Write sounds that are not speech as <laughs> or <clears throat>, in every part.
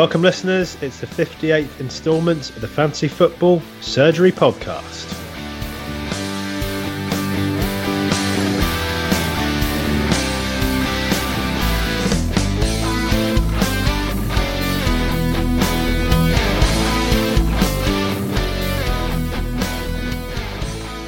Welcome, listeners. It's the 58th instalment of the Fantasy Football Surgery Podcast.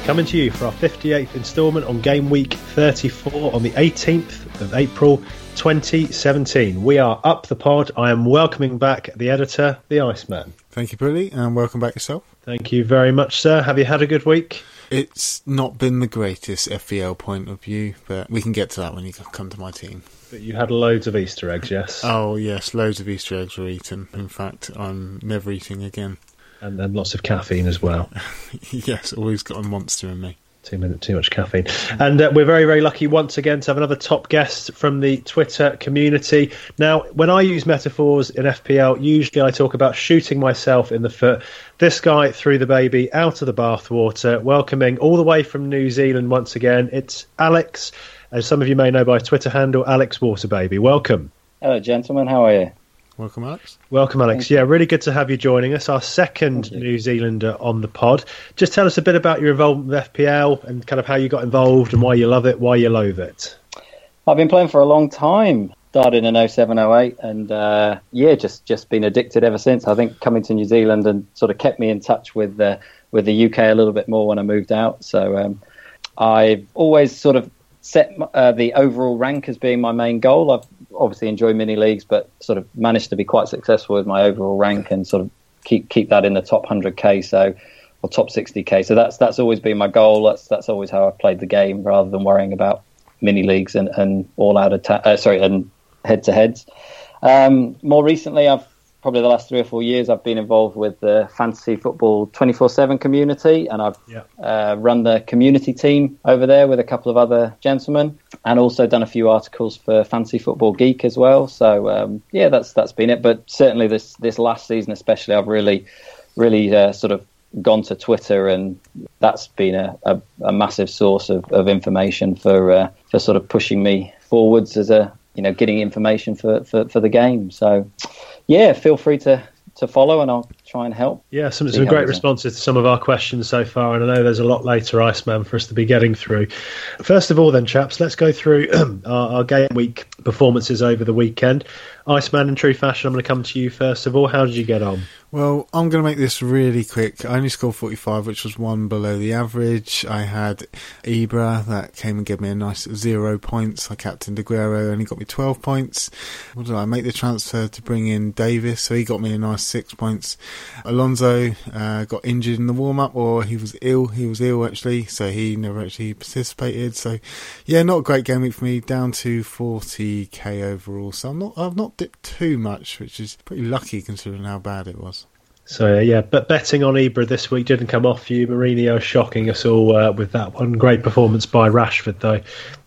Coming to you for our 58th instalment on game week 34 on the 18th of April 2017. We are up the pod. I am welcoming back the editor, the Iceman. Thank you, Billy, and welcome back yourself. Thank you very much, sir. Have you had a good week? It's not been the greatest FPL point of view, but we can get to that when you come to my team. But you had loads of Easter eggs, yes? Oh, yes, loads of Easter eggs were eaten. In fact, I'm never eating again. And then lots of caffeine as well. <laughs> yes, always got a monster in me. Too, minute, too much caffeine. And uh, we're very, very lucky once again to have another top guest from the Twitter community. Now, when I use metaphors in FPL, usually I talk about shooting myself in the foot. This guy threw the baby out of the bathwater, welcoming all the way from New Zealand once again. It's Alex, as some of you may know by Twitter handle, Alex Waterbaby. Welcome. Hello, gentlemen. How are you? Welcome, Alex. Welcome, Alex. Yeah, really good to have you joining us. Our second New Zealander on the pod. Just tell us a bit about your involvement with FPL and kind of how you got involved and why you love it, why you loathe it. I've been playing for a long time. Started in 07, 08, and uh, yeah, just just been addicted ever since. I think coming to New Zealand and sort of kept me in touch with uh, with the UK a little bit more when I moved out. So um, I've always sort of set uh, the overall rank as being my main goal. I've obviously enjoy mini leagues, but sort of managed to be quite successful with my overall rank and sort of keep keep that in the top 100k. So or top 60k. So that's that's always been my goal. That's that's always how I've played the game, rather than worrying about mini leagues and, and all out attack. Uh, sorry, and head to heads. Um, more recently, I've probably the last three or four years, I've been involved with the fantasy football 24 7 community, and I've yeah. uh, run the community team over there with a couple of other gentlemen, and also done a few articles for Fantasy Football Geek as well. So, um, yeah, that's that's been it. But certainly, this, this last season, especially, I've really, really uh, sort of gone to Twitter, and that's been a, a, a massive source of, of information for uh, for sort of pushing me forwards as a you know getting information for, for, for the game. So yeah, feel free to to follow, and I'll try and help. Yeah, some, some great responses to some of our questions so far, and I know there's a lot later, Iceman, for us to be getting through. First of all, then, chaps, let's go through <clears throat> our, our game week performances over the weekend. Iceman, in true fashion, I'm going to come to you first of all. How did you get on? Well, I'm going to make this really quick. I only scored 45, which was one below the average. I had Ibra that came and gave me a nice zero points. I captained Aguero, only got me 12 points. What did I make the transfer to bring in Davis? So he got me a nice six points. Alonso uh, got injured in the warm up, or he was ill. He was ill actually, so he never actually participated. So yeah, not a great game week for me. Down to 40k overall. So I'm not, I've not dipped too much, which is pretty lucky considering how bad it was. So uh, yeah, but betting on Ibra this week didn't come off for you. Mourinho shocking us all uh, with that one. Great performance by Rashford though,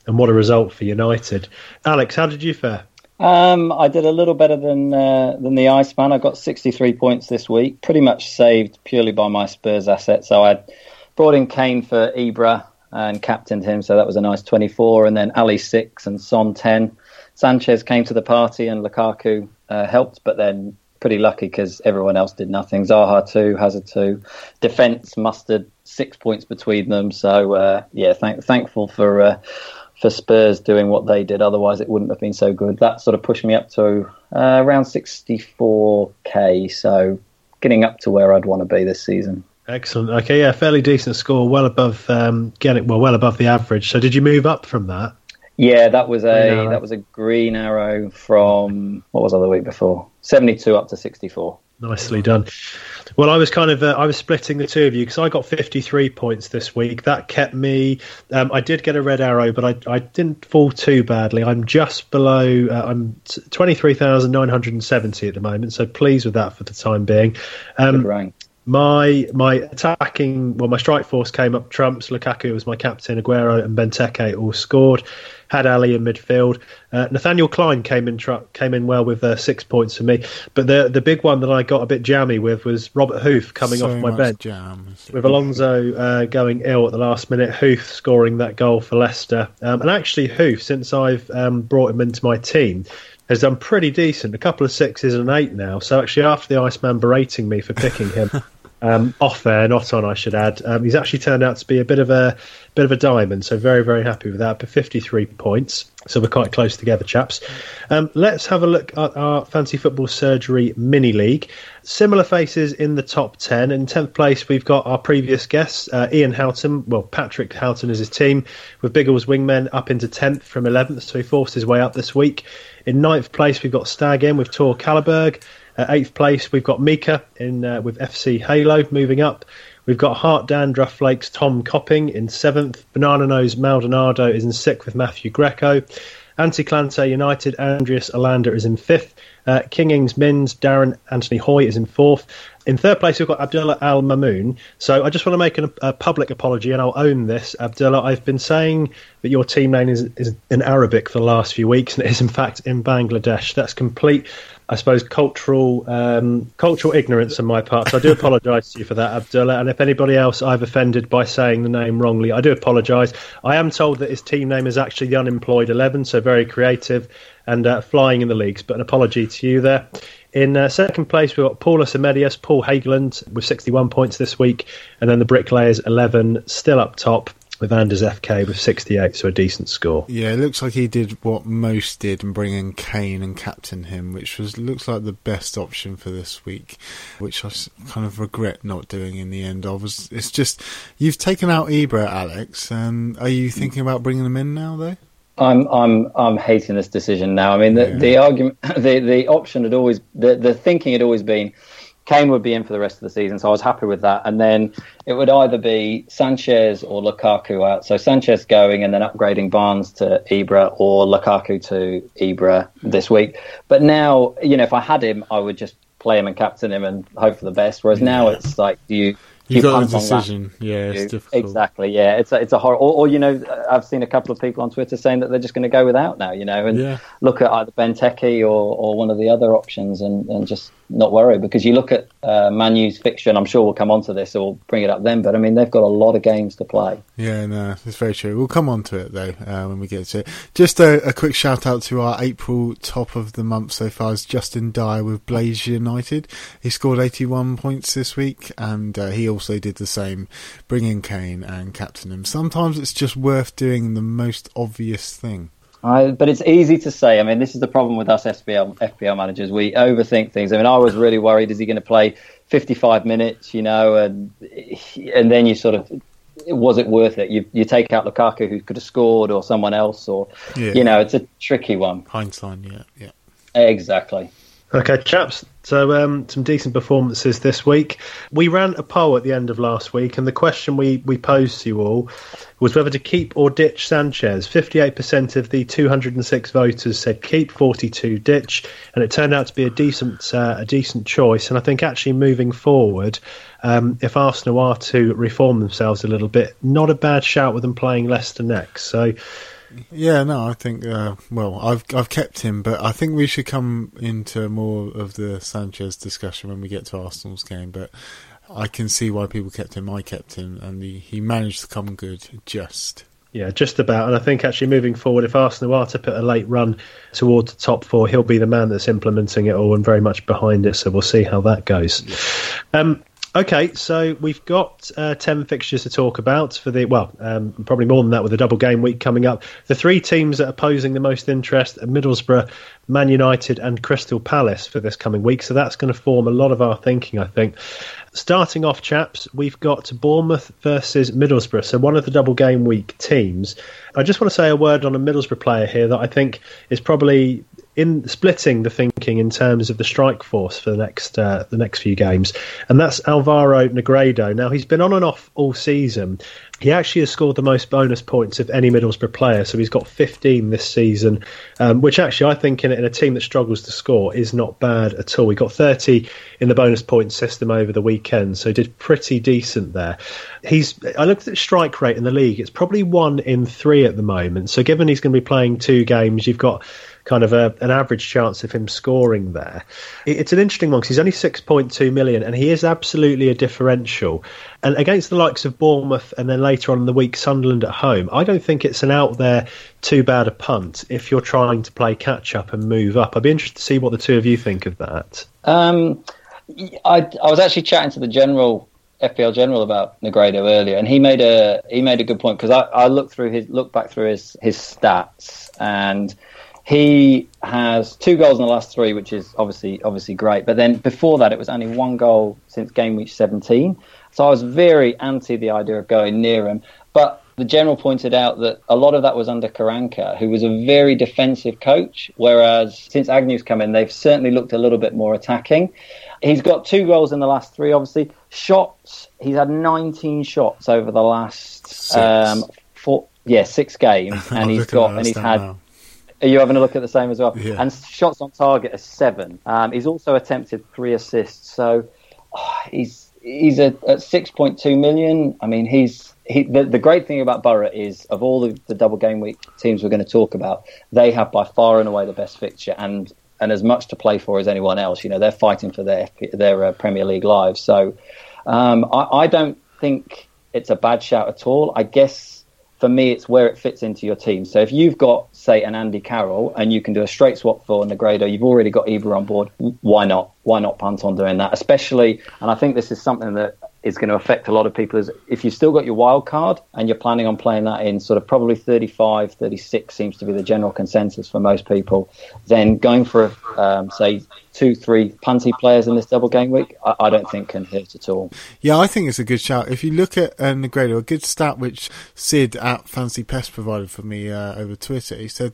and what a result for United. Alex, how did you fare? Um, I did a little better than uh, than the Iceman. I got 63 points this week, pretty much saved purely by my Spurs asset. So I brought in Kane for Ibra and captained him, so that was a nice 24. And then Alli six and Son 10. Sanchez came to the party and Lukaku uh, helped, but then pretty lucky because everyone else did nothing. Zaha two, Hazard two, defence mustered six points between them. So uh, yeah, thank, thankful for uh, for Spurs doing what they did. Otherwise, it wouldn't have been so good. That sort of pushed me up to uh, around 64k. So getting up to where I'd want to be this season. Excellent. Okay, yeah, fairly decent score, well above um, well, well above the average. So, did you move up from that? Yeah, that was a that was a green arrow from what was I the week before? Seventy two up to sixty four. Nicely done. Well, I was kind of uh, I was splitting the two of you because I got 53 points this week. That kept me. Um, I did get a red arrow, but I, I didn't fall too badly. I'm just below. Uh, I'm 23,970 at the moment, so pleased with that for the time being. Um, Good rank. My my attacking well my strike force came up trumps. Lukaku was my captain. Aguero and Benteke all scored. Had Alli in midfield. Uh, Nathaniel Klein came in tr- came in well with uh, six points for me. But the the big one that I got a bit jammy with was Robert Huth coming so off my bench jam. with Alonso uh, going ill at the last minute. Huth scoring that goal for Leicester. Um, and actually Huth, since I've um, brought him into my team has done pretty decent. A couple of sixes and an eight now. So actually, after the Iceman berating me for picking him. <laughs> Um, off air, not on, I should add. Um, he's actually turned out to be a bit of a bit of a diamond, so very very happy with that. But 53 points, so we're quite close together, chaps. Um, let's have a look at our fantasy football surgery mini league. Similar faces in the top 10. In 10th place, we've got our previous guests, uh, Ian Houghton. Well, Patrick Houghton is his team, with Biggles Wingmen up into 10th from 11th, so he forced his way up this week. In ninth place, we've got Stag in with Tor Caliberg. At eighth place, we've got Mika in uh, with FC Halo moving up. We've got Hart Dandruff Flakes Tom Copping in seventh. Banana Nose Maldonado is in sixth with Matthew Greco. Anti Clante United Andreas Alander is in fifth. Uh, King Mins Darren Anthony Hoy is in fourth. In third place, we've got Abdullah Al Mamoon. So I just want to make an, a public apology, and I'll own this. Abdullah, I've been saying that your team name is, is in Arabic for the last few weeks, and it is in fact in Bangladesh. That's complete I suppose cultural um, cultural ignorance on my part. So I do <laughs> apologise to you for that, Abdullah. And if anybody else I've offended by saying the name wrongly, I do apologise. I am told that his team name is actually the Unemployed Eleven, so very creative and uh, flying in the leagues. But an apology to you there. In uh, second place, we've got Paulus Amedius, Paul Hageland with 61 points this week, and then the Bricklayers 11 still up top with Anders FK with 68, so a decent score. Yeah, it looks like he did what most did and bring in Kane and captain him, which was looks like the best option for this week, which I kind of regret not doing in the end. I was, it's just you've taken out Ibra, Alex, and are you thinking about bringing him in now, though? I'm I'm I'm hating this decision now. I mean, the, yeah. the argument, <laughs> the the option had always the the thinking had always been Kane would be in for the rest of the season, so I was happy with that. And then it would either be Sanchez or Lukaku out. So Sanchez going and then upgrading Barnes to Ibra or Lukaku to Ibra this week. But now, you know, if I had him, I would just play him and captain him and hope for the best. Whereas now it's like, do you you got a decision. Yeah, it's difficult. Exactly. Yeah, it's a, it's a horror. Or, or, you know, I've seen a couple of people on Twitter saying that they're just going to go without now. You know, and yeah. look at either Benteke or, or one of the other options, and, and just not worry because you look at uh, Manu's fixture, I'm sure we'll come on to this or we'll bring it up then. But I mean, they've got a lot of games to play. Yeah, no, it's very true. We'll come on to it though uh, when we get to it. Just a, a, quick shout out to our April top of the month so far is Justin Dyer with Blaze United. He scored 81 points this week, and uh, he also did the same, bringing Kane and captain him. Sometimes it's just worth doing the most obvious thing. I, but it's easy to say. I mean, this is the problem with us FPL, FPL managers. We overthink things. I mean, I was really worried: is he going to play 55 minutes? You know, and and then you sort of was it worth it? You you take out Lukaku, who could have scored, or someone else, or yeah. you know, it's a tricky one. Hindsight, yeah, yeah, exactly. Okay, chaps. So, um, some decent performances this week. We ran a poll at the end of last week, and the question we, we posed to you all was whether to keep or ditch Sanchez. 58% of the 206 voters said keep, 42 ditch, and it turned out to be a decent uh, a decent choice. And I think actually moving forward, um, if Arsenal are to reform themselves a little bit, not a bad shout with them playing Leicester next. So yeah, no, I think uh, well, I've I've kept him, but I think we should come into more of the Sanchez discussion when we get to Arsenal's game. But I can see why people kept him. I kept him, and he, he managed to come good just. Yeah, just about. And I think actually moving forward, if Arsenal are to put a late run towards the top four, he'll be the man that's implementing it all and very much behind it. So we'll see how that goes. Um, Okay, so we've got uh, 10 fixtures to talk about for the, well, um, probably more than that with the double game week coming up. The three teams that are posing the most interest are Middlesbrough, Man United, and Crystal Palace for this coming week. So that's going to form a lot of our thinking, I think. Starting off, chaps, we've got Bournemouth versus Middlesbrough. So one of the double game week teams. I just want to say a word on a Middlesbrough player here that I think is probably in splitting the thinking in terms of the strike force for the next uh, the next few games, and that's Alvaro Negredo. Now he's been on and off all season. He actually has scored the most bonus points of any Middlesbrough player, so he's got 15 this season, um, which actually I think in, in, a team that struggles to score is not bad at all. He got 30 in the bonus point system over the weekend, so did pretty decent there. He's I looked at the strike rate in the league; it's probably one in three at the moment. So given he's going to be playing two games, you've got kind of a, an average chance of him scoring there. It's an interesting one because he's only 6.2 million and he is absolutely a differential. And against the likes of Bournemouth and then later on in the week, Sunderland at home, I don't think it's an out there too bad a punt if you're trying to play catch up and move up. I'd be interested to see what the two of you think of that. Um, I, I was actually chatting to the general FPL general about Negredo earlier, and he made a he made a good point because I, I looked through his look back through his his stats, and he has two goals in the last three, which is obviously obviously great. But then before that, it was only one goal since game week 17. So I was very anti the idea of going near him. But the general pointed out that a lot of that was under Karanka, who was a very defensive coach, whereas since Agnew's come in, they've certainly looked a little bit more attacking. He's got two goals in the last three, obviously. Shots, he's had 19 shots over the last um, four, yeah, six games, <laughs> and he's got and he's had. Now. Are you having a look at the same as well? Yeah. And shots on target are seven. Um, he's also attempted three assists, so oh, he's he's at, at 6.2 million. I mean, he's he, the, the, great thing about Borough is, of all the, the, double game week teams we're going to talk about, they have by far and away the best fixture and and as much to play for as anyone else. You know, they're fighting for their their uh, Premier League lives. So um, I, I, don't think it's a bad shout at all. I guess for me, it's where it fits into your team. So if you've got, say, an Andy Carroll and you can do a straight swap for Negredo, you've already got Ibra on board. Why not? Why not punt on doing that? Especially, and I think this is something that is going to affect a lot of people is if you've still got your wild card and you're planning on playing that in sort of probably 35, 36 seems to be the general consensus for most people, then going for, um, say, two, three punty players in this double game week, I, I, don't think can hurt at all. Yeah, I think it's a good shout. If you look at uh, Negredo, a good stat which Sid at Fancy Pest provided for me uh, over Twitter, he said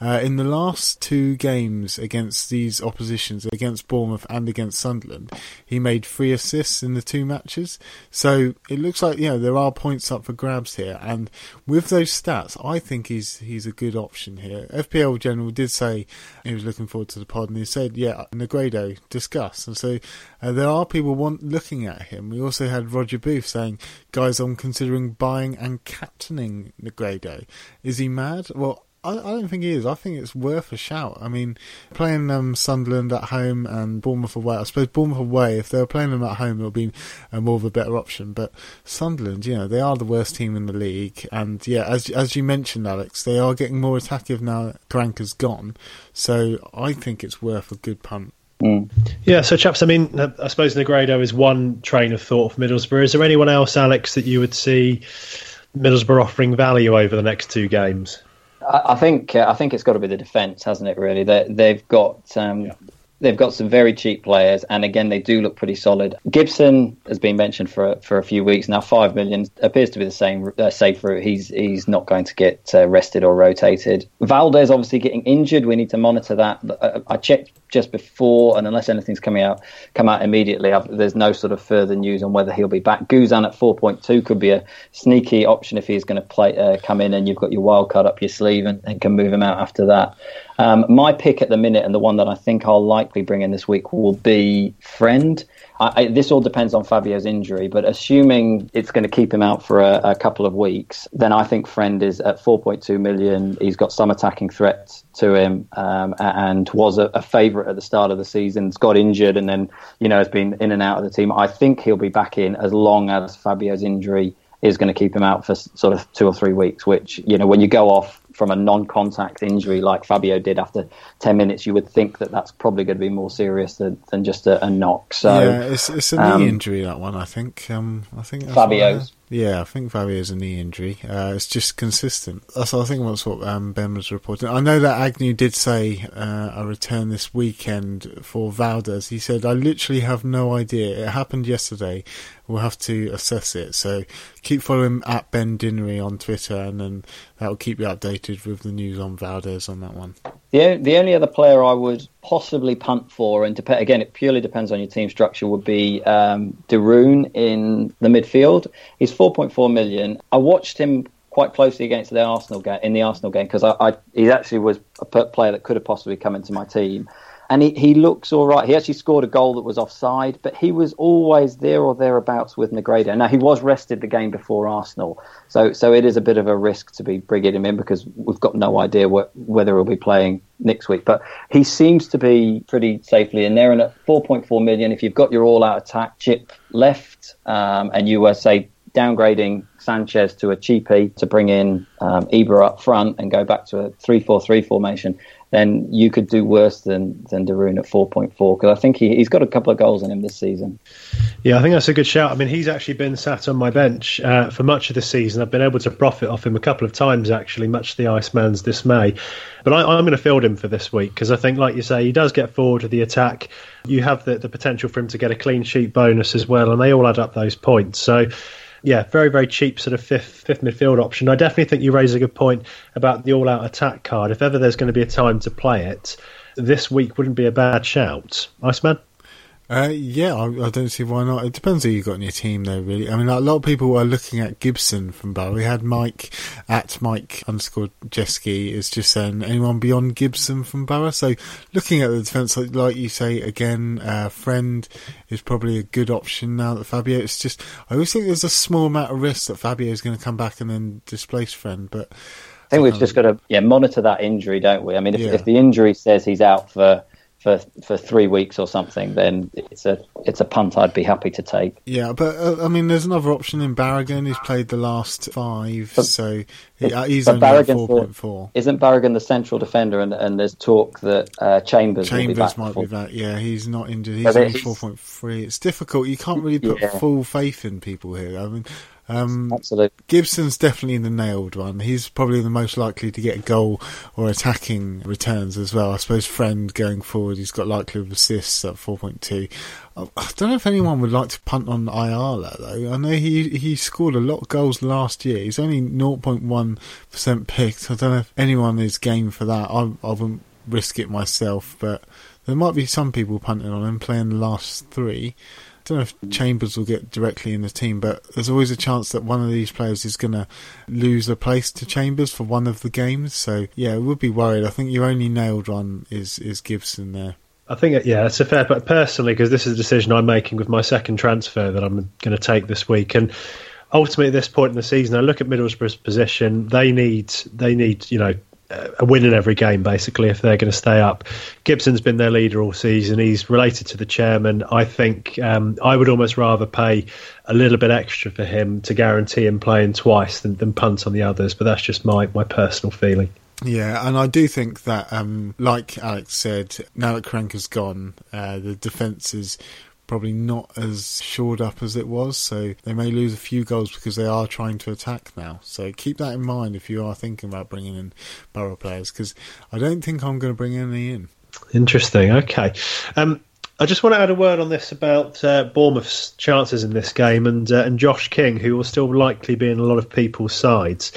uh, in the last two games against these oppositions, against Bournemouth and against Sunderland, he made three assists in the two matches. So it looks like you know there are points up for grabs here, and with those stats, I think he's he's a good option here. FPL General did say he was looking forward to the pod, and he said, "Yeah, Negredo, discuss." And so uh, there are people want looking at him. We also had Roger Booth saying, "Guys, I'm considering buying and captaining Negredo. Is he mad?" Well, I, I don't think he is. I think it's worth a shout. I mean, playing um, Sunderland at home and Bournemouth away. I suppose Bournemouth away, if they were playing them at home, it would be uh, more of a better option. But Sunderland, you know, they are the worst team in the league, and yeah, as as you mentioned, Alex, they are getting more attackive now. Karanka's gone, so I think it's worth a good punt. Mm. Yeah, so chaps, I mean, I suppose Negredo is one train of thought for Middlesbrough. Is there anyone else, Alex, that you would see Middlesbrough offering value over the next two games? I think uh, I think it's got to be the defence, hasn't it? Really, they, have got um, yeah. They've got some very cheap players, and again, they do look pretty solid. Gibson has been mentioned for for a few weeks now. Five million appears to be the same uh, safe route. He's he's not going to get uh, rested or rotated. Valdés obviously getting injured. We need to monitor that. Uh, I checked just before, and unless anything's coming out come out immediately, I've, there's no sort of further news on whether he'll be back. Guzan at 4.2 could be a sneaky option if he's going to play uh, come in, and you've got your wild card up your sleeve and, and can move him out after that. Um, my pick at the minute, and the one that I think I'll likely bring in this week, will be Friend. I, I, this all depends on Fabio's injury, but assuming it's going to keep him out for a, a, couple of weeks, then I think Friend is at 4.2 million. He's got some attacking threat to him, um, and was a, a favourite at the start of the season. He's got injured and then you know has been in and out of the team. I think he'll be back in as long as Fabio's injury is going to keep him out for sort of two or three weeks. Which you know when you go off from a non-contact injury like Fabio did after 10 minutes, you would think that that's probably going to be more serious than, than just a, a knock. So yeah, it's, it's a knee um, injury that one. I think. Um, I think Fabio's. Yeah, I think Fabio's a knee injury. Uh, it's just consistent. That's I think that's what um, Ben was reporting. I know that Agnew did say uh, a return this weekend for Valdés. He said, "I literally have no idea. It happened yesterday. We'll have to assess it." So keep following at Ben Dinnery on Twitter, and then that will keep you updated with the news on Valdés on that one. The the only other player I would possibly punt for, and dep- again, it purely depends on your team structure, would be um, De Roon in the midfield. He's 4.4 million. I watched him quite closely against the Arsenal game in the Arsenal game because I, I, he actually was a player that could have possibly come into my team. And he, he looks all right. He actually scored a goal that was offside, but he was always there or thereabouts with Negredo. Now he was rested the game before Arsenal, so so it is a bit of a risk to be bringing him in because we've got no idea what, whether he'll be playing next week. But he seems to be pretty safely in there, and at 4.4 million, if you've got your all-out attack chip left, um, and you were say downgrading Sanchez to a cheapie to bring in um, Ibra up front and go back to a 3-4-3 formation, then you could do worse than than De Roon at 4.4 because I think he, he's got a couple of goals in him this season. Yeah, I think that's a good shout. I mean, he's actually been sat on my bench uh, for much of the season. I've been able to profit off him a couple of times, actually, much to the Iceman's dismay. But I, am going to field him for this week because I think, like you say, he does get forward with the attack. You have the, the potential for him to get a clean sheet bonus as well, and they all add up those points. So yeah, very very cheap sort of fifth fifth midfield option. I definitely think you raise a good point about the all out attack card. If ever there's going to be a time to play it, this week wouldn't be a bad shout. Iceman. Uh, yeah, I, I, don't see why not. It depends who you've got in your team, though. Really, I mean, a lot of people are looking at Gibson from Borough. We had Mike at Mike underscore Jeski is just saying anyone beyond Gibson from Borough. So, looking at the defence, like, like you say again, uh, friend is probably a good option now that Fabio. It's just I always think there's a small amount of risk that Fabio is going to come back and then displace friend, but. I think we've just got to yeah monitor that injury, don't we? I mean, if, yeah. if the injury says he's out for for for three weeks or something, then it's a it's a punt I'd be happy to take. Yeah, but uh, I mean, there's another option in Barragan. He's played the last five, but, so he, uh, he's only four point four. Isn't Barragan the central defender? And, and there's talk that uh, Chambers Chambers be might be back. Yeah, he's not injured. He's only four point three. It's difficult. You can't really put yeah. full faith in people here. I mean, um, Absolutely. Gibson's definitely the nailed one. He's probably the most likely to get a goal or attacking returns as well. I suppose Friend going forward, he's got likelihood of assists at 4.2. I don't know if anyone would like to punt on Ayala though. I know he he scored a lot of goals last year. He's only 0.1% picked. I don't know if anyone is game for that. I, I wouldn't risk it myself, but there might be some people punting on him playing the last three don't know if Chambers will get directly in the team, but there's always a chance that one of these players is going to lose a place to Chambers for one of the games. So yeah, would be worried. I think your only nailed one is is Gibson there. I think yeah, it's a fair. But personally, because this is a decision I'm making with my second transfer that I'm going to take this week, and ultimately at this point in the season, I look at Middlesbrough's position. They need they need you know a win in every game, basically, if they're going to stay up. Gibson's been their leader all season. He's related to the chairman. I think um, I would almost rather pay a little bit extra for him to guarantee him playing twice than, than punt on the others. But that's just my, my personal feeling. Yeah, and I do think that, um, like Alex said, now that Karanka's gone, uh, the defence is probably not as shored up as it was. So they may lose a few goals because they are trying to attack now. So keep that in mind if you are thinking about bringing in Borough players because I don't think I'm going to bring any in. Interesting. Okay. Um, I just want to add a word on this about uh, Bournemouth's chances in this game and uh, and Josh King, who will still likely be in a lot of people's sides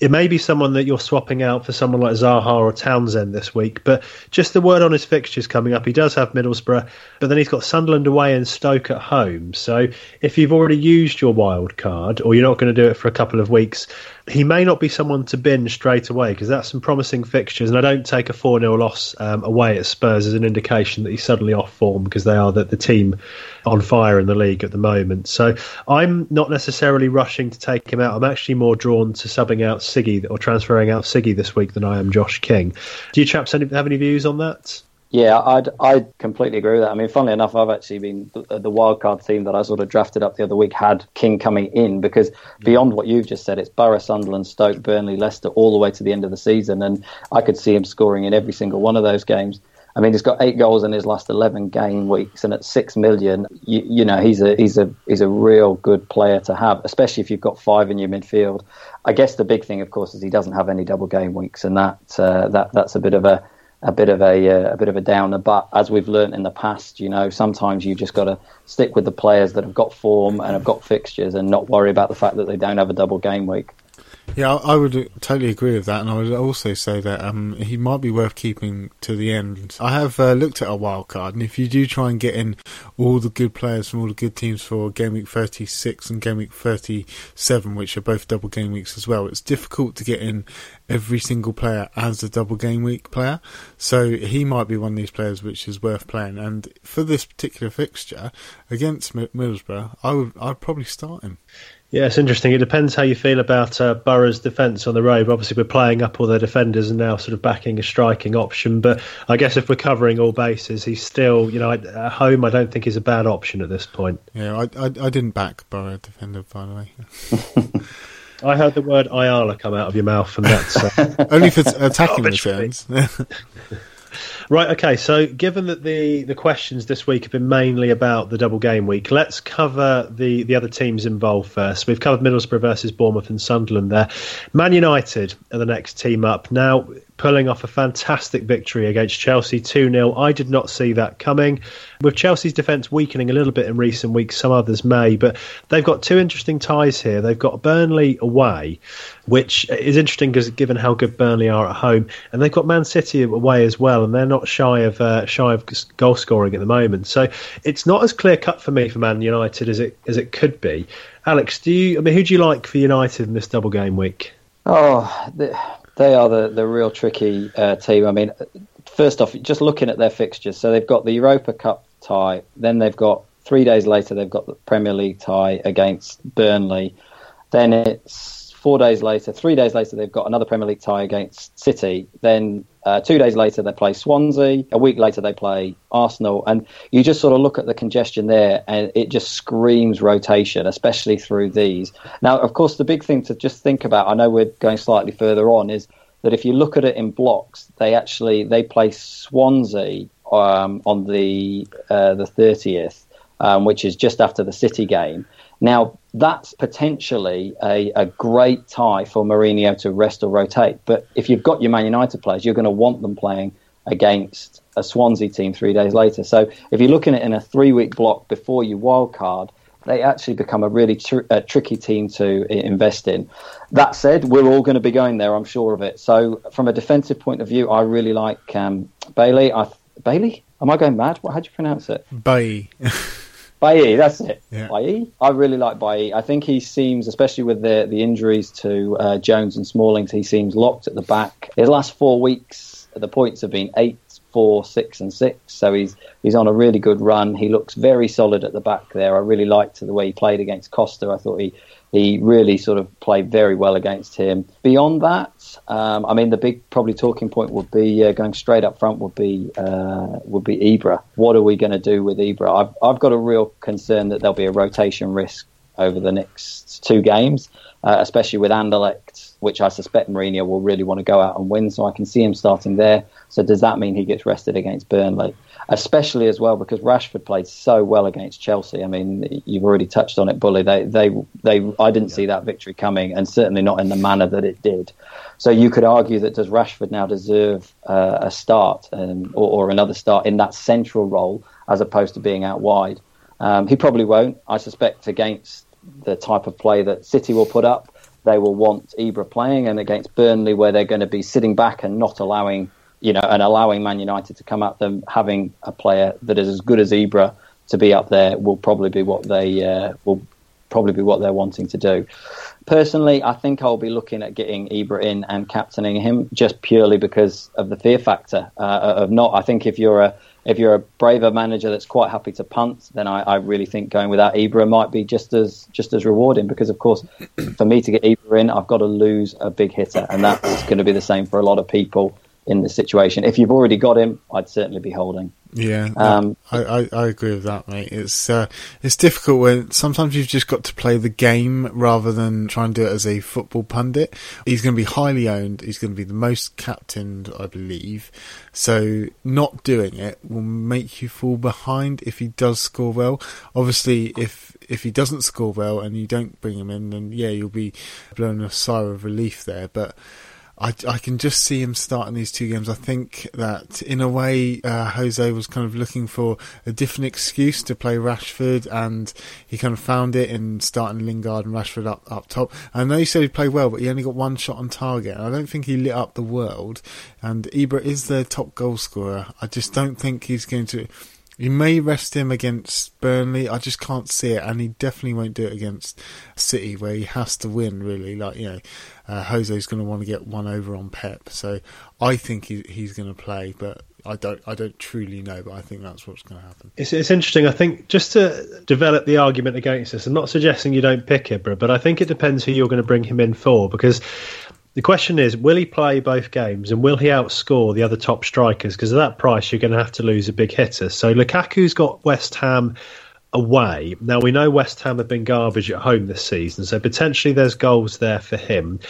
it may be someone that you're swapping out for someone like Zaha or Townsend this week. But just the word on his fixtures coming up, he does have Middlesbrough, but then he's got Sunderland away and Stoke at home. So if you've already used your wild card, or you're not going to do it for a couple of weeks, he may not be someone to binge straight away because that's some promising fixtures. And I don't take a 4 0 loss um, away at Spurs as an indication that he's suddenly off form because they are the, the team on fire in the league at the moment. So I'm not necessarily rushing to take him out. I'm actually more drawn to subbing out Siggy or transferring out Siggy this week than I am Josh King. Do you chaps have any views on that? Yeah, I'd I completely agree with that. I mean, funnily enough, I've actually been the, uh, the wildcard team that I sort of drafted up the other week had King coming in because beyond what you've just said, it's Borough, Sunderland, Stoke, Burnley, Leicester, all the way to the end of the season, and I could see him scoring in every single one of those games. I mean, he's got eight goals in his last eleven game weeks, and at six million, you, you, know, he's a he's a he's a real good player to have, especially if you've got five in your midfield. I guess the big thing, of course, is he doesn't have any double game weeks, and that uh, that that's a bit of a a bit of a uh, a bit of a downer. But as we've learned in the past, you know, sometimes you just got to stick with the players that have got form and have got fixtures, and not worry about the fact that they don't have a double game week. Yeah, I would totally agree with that, and I would also say that um, he might be worth keeping to the end. I have uh, looked at a wild card, and if you do try and get in all the good players from all the good teams for game week 36 and game week 37, which are both double game weeks as well, it's difficult to get in every single player as a double game week player. So he might be one of these players which is worth playing. And for this particular fixture against Middlesbrough, I would I'd probably start him. Yeah, it's interesting. It depends how you feel about uh, Borough's defence on the road. Obviously, we're playing up all their defenders and now sort of backing a striking option. But I guess if we're covering all bases, he's still, you know, at home. I don't think he's a bad option at this point. Yeah, I, I, I didn't back Borough defender by the way. <laughs> I heard the word Ayala come out of your mouth, and that's uh, <laughs> only for <laughs> attacking returns. Right, okay, so given that the, the questions this week have been mainly about the double game week, let's cover the, the other teams involved first. We've covered Middlesbrough versus Bournemouth and Sunderland there. Man United are the next team up. Now, pulling off a fantastic victory against Chelsea 2 0. I did not see that coming. With Chelsea's defence weakening a little bit in recent weeks, some others may, but they've got two interesting ties here. They've got Burnley away, which is interesting because given how good Burnley are at home, and they've got Man City away as well, and they're not shy of uh, shy of goal scoring at the moment. So it's not as clear cut for me for Man United as it as it could be. Alex, do you? I mean, who do you like for United in this double game week? Oh, the, they are the, the real tricky uh, team. I mean, first off, just looking at their fixtures, so they've got the Europa Cup tie, then they've got three days later they've got the Premier League tie against Burnley, then it's Four days later, three days later, they've got another Premier League tie against City. Then uh, two days later, they play Swansea. A week later, they play Arsenal. And you just sort of look at the congestion there, and it just screams rotation, especially through these. Now, of course, the big thing to just think about, I know we're going slightly further on, is that if you look at it in blocks, they actually they play Swansea um, on the uh, the thirtieth, um, which is just after the City game. Now, that's potentially a, a great tie for Mourinho to rest or rotate. But if you've got your Man United players, you're going to want them playing against a Swansea team three days later. So if you're looking at it in a three week block before you wildcard, they actually become a really tr- a tricky team to invest in. That said, we're all going to be going there, I'm sure of it. So from a defensive point of view, I really like um, Bailey. I, Bailey? Am I going mad? What, how do you pronounce it? Bailey. <laughs> Bailly, that's it. Yeah. Bailly. I really like Bailly. I think he seems, especially with the the injuries to uh, Jones and Smallings, he seems locked at the back. His last four weeks, the points have been eight, four, six, and six. So he's he's on a really good run. He looks very solid at the back there. I really liked the way he played against Costa. I thought he he really sort of played very well against him. Beyond that, um, I mean, the big probably talking point would be uh, going straight up front would be uh, would be Ibra. What are we going to do with Ibra? I've I've got a real concern that there'll be a rotation risk over the next two games, uh, especially with Anderlecht, which I suspect Mourinho will really want to go out and win. So I can see him starting there. So does that mean he gets rested against Burnley? especially as well because Rashford played so well against Chelsea. I mean, you've already touched on it, Bully. They, they, they. I didn't see that victory coming, and certainly not in the manner that it did. So you could argue that does Rashford now deserve uh, a start um, or, or, another start in that central role as opposed to being out wide? Um, he probably won't. I suspect against the type of play that City will put up, they will want Ibra playing, and against Burnley, where they're going to be sitting back and not allowing you know, and allowing Man United to come at them, having a player that is as good as Ibra to be up there will probably be what they uh, will probably be what they're wanting to do. Personally, I think I'll be looking at getting Ibra in and captaining him just purely because of the fear factor uh, of not. I think if you're a if you're a braver manager that's quite happy to punt, then I, I, really think going without Ibra might be just as just as rewarding because, of course, for me to get Ibra in, I've got to lose a big hitter, and that's going to be the same for a lot of people in this situation. If you've already got him, I'd certainly be holding. Yeah, um, I, I, I, agree with that, mate. It's uh, it's difficult when sometimes you've just got to play the game rather than try and do it as a football pundit. He's going to be highly owned. He's going to be the most captained, I believe. So not doing it will make you fall behind if he does score well. Obviously, if if he doesn't score well and you don't bring him in, then yeah, you'll be blowing a sigh of relief there. But I, I can just see him starting these two games. I think that in a way, uh, Jose was kind of looking for a different excuse to play Rashford, and he kind of found it in starting Lingard and Rashford up up top. I know he said he played well, but he only got one shot on target. I don't think he lit up the world. And Ibra is their top goal scorer. I just don't think he's going to. You may rest him against Burnley. I just can't see it, and he definitely won't do it against City, where he has to win. Really, like you know, uh, Jose's going to want to get one over on Pep. So I think he, he's going to play, but I don't. I don't truly know, but I think that's what's going to happen. It's, it's interesting. I think just to develop the argument against this, I'm not suggesting you don't pick Ibra, but I think it depends who you're going to bring him in for because the question is, will he play both games and will he outscore the other top strikers? Because at that price, you're going to have to lose a big hitter. So Lukaku's got West Ham away. Now, we know West Ham have been garbage at home this season, so potentially there's goals there for him.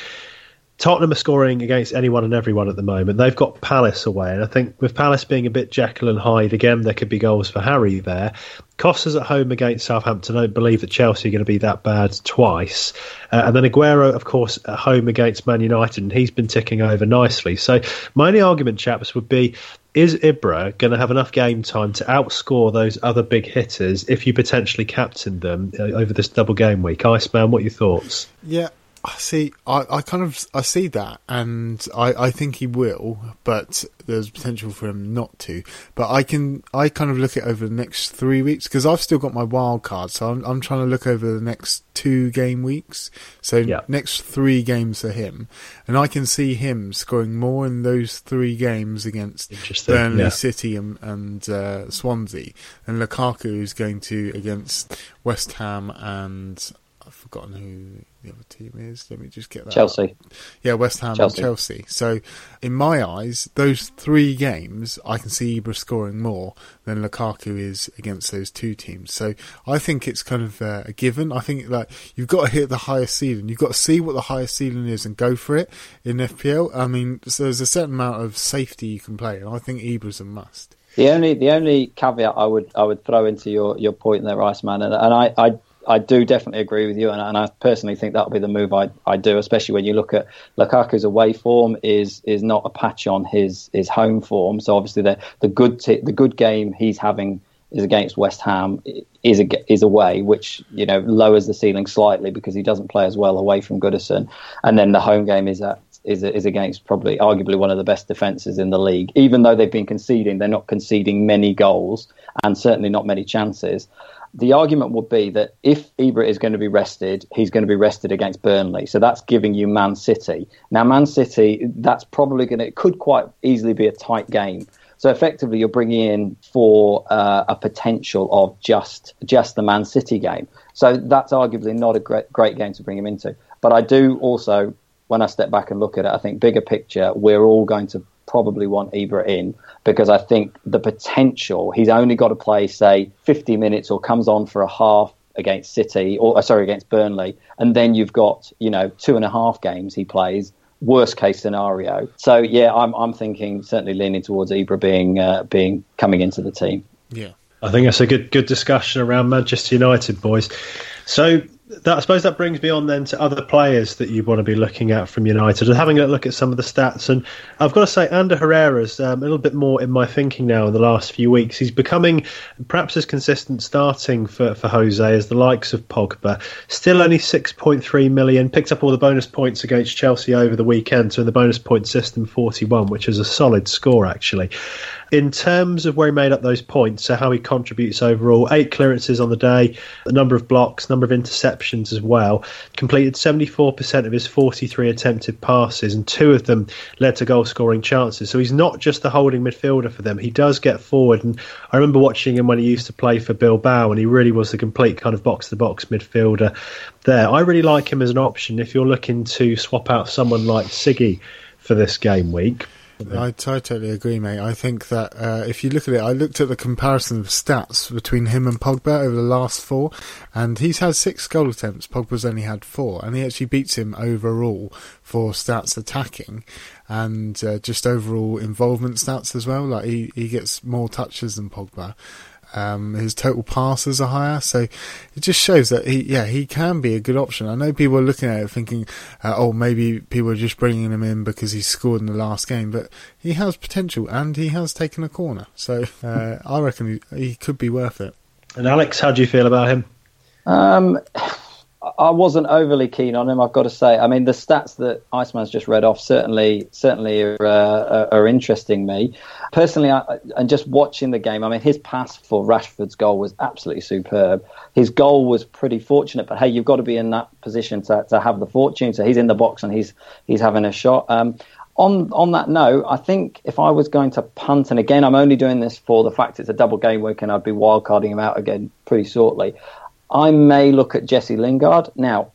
Tottenham are scoring against anyone and everyone at the moment. They've got Palace away, and I think with Palace being a bit Jekyll and Hyde again, there could be goals for Harry there. Costas at home against Southampton. I don't believe that Chelsea are going to be that bad twice. Uh, and then Aguero, of course, at home against Man United, and he's been ticking over nicely. So my only argument, chaps, would be is Ibra going to have enough game time to outscore those other big hitters if you potentially captain them uh, over this double game week? Iceman, what are your thoughts? Yeah, I see. I, I kind of I see that, and I, I think he will, but there's potential for him not to. But I can I kind of look at over the next three weeks because I've still got my wild card, so I'm I'm trying to look over the next two game weeks. So Yeah. next three games for him, and I can see him scoring more in those three games against Burnley, yeah. City, and, and uh, Swansea, and Lukaku is going to against West Ham and. I've forgotten who the other team is. Let me just get that. up. Chelsea. Yeah, West Ham Chelsea. and Chelsea. So, in my eyes, those three games, I can see Ibra scoring more than Lukaku is against those two teams. So, I think it's kind of uh, a given. I think like you've got to hit the highest ceiling. You've got to see what the highest ceiling is and go for it in FPL. I mean, so there's a certain amount of safety you can play, and I think Ibra's a must. The only the only caveat I would I would throw into your, your point there, Iceman, and, and I, I I do definitely agree with you, and, and I personally think that'll be the move I I do, especially when you look at Lukaku's away form is is not a patch on his his home form. So obviously the the good t- the good game he's having is against West Ham is a, is away, which you know lowers the ceiling slightly because he doesn't play as well away from Goodison, and then the home game is at is is against probably arguably one of the best defenses in the league. Even though they've been conceding, they're not conceding many goals and certainly not many chances. The argument would be that if Ibra is going to be rested, he's going to be rested against Burnley. So that's giving you Man City. Now, Man City, that's probably going to, it could quite easily be a tight game. So effectively, you're bringing in for uh, a potential of just just the Man City game. So that's arguably not a great great game to bring him into. But I do also, when I step back and look at it, I think bigger picture, we're all going to probably want Ibra in because I think the potential. He's only got to play say 50 minutes or comes on for a half against City or uh, sorry against Burnley, and then you've got you know two and a half games he plays worst case scenario. So yeah, I'm I'm thinking certainly leaning towards Ibra being uh, being coming into the team. Yeah. I think that's a good good discussion around Manchester United, boys. So that, I suppose that brings me on then to other players that you want to be looking at from United and having a look at some of the stats. And I've got to say, Ander Herrera's um, a little bit more in my thinking now in the last few weeks. He's becoming perhaps as consistent starting for, for Jose as the likes of Pogba. Still only 6.3 million, picked up all the bonus points against Chelsea over the weekend. So in the bonus point system, 41, which is a solid score actually. In terms of where he made up those points, so how he contributes overall, eight clearances on the day, a number of blocks, number of interceptions as well. Completed 74% of his 43 attempted passes, and two of them led to goal scoring chances. So he's not just the holding midfielder for them. He does get forward. And I remember watching him when he used to play for Bilbao, and he really was the complete kind of box to box midfielder there. I really like him as an option if you're looking to swap out someone like Siggy for this game week. I totally agree, mate. I think that uh, if you look at it, I looked at the comparison of stats between him and Pogba over the last four, and he's had six goal attempts. Pogba's only had four, and he actually beats him overall for stats attacking and uh, just overall involvement stats as well. Like he, he gets more touches than Pogba. Um, his total passes are higher, so it just shows that he, yeah, he can be a good option. I know people are looking at it thinking, uh, oh, maybe people are just bringing him in because he scored in the last game, but he has potential and he has taken a corner, so uh, I reckon he, he, could be worth it. And Alex, how do you feel about him? Um, I wasn't overly keen on him. I've got to say. I mean, the stats that Iceman's just read off certainly certainly are, uh, are interesting me personally. I, and just watching the game, I mean, his pass for Rashford's goal was absolutely superb. His goal was pretty fortunate, but hey, you've got to be in that position to, to have the fortune. So he's in the box and he's he's having a shot. Um, on on that note, I think if I was going to punt, and again, I'm only doing this for the fact it's a double game week, and I'd be wildcarding him out again pretty shortly. I may look at Jesse Lingard. Now,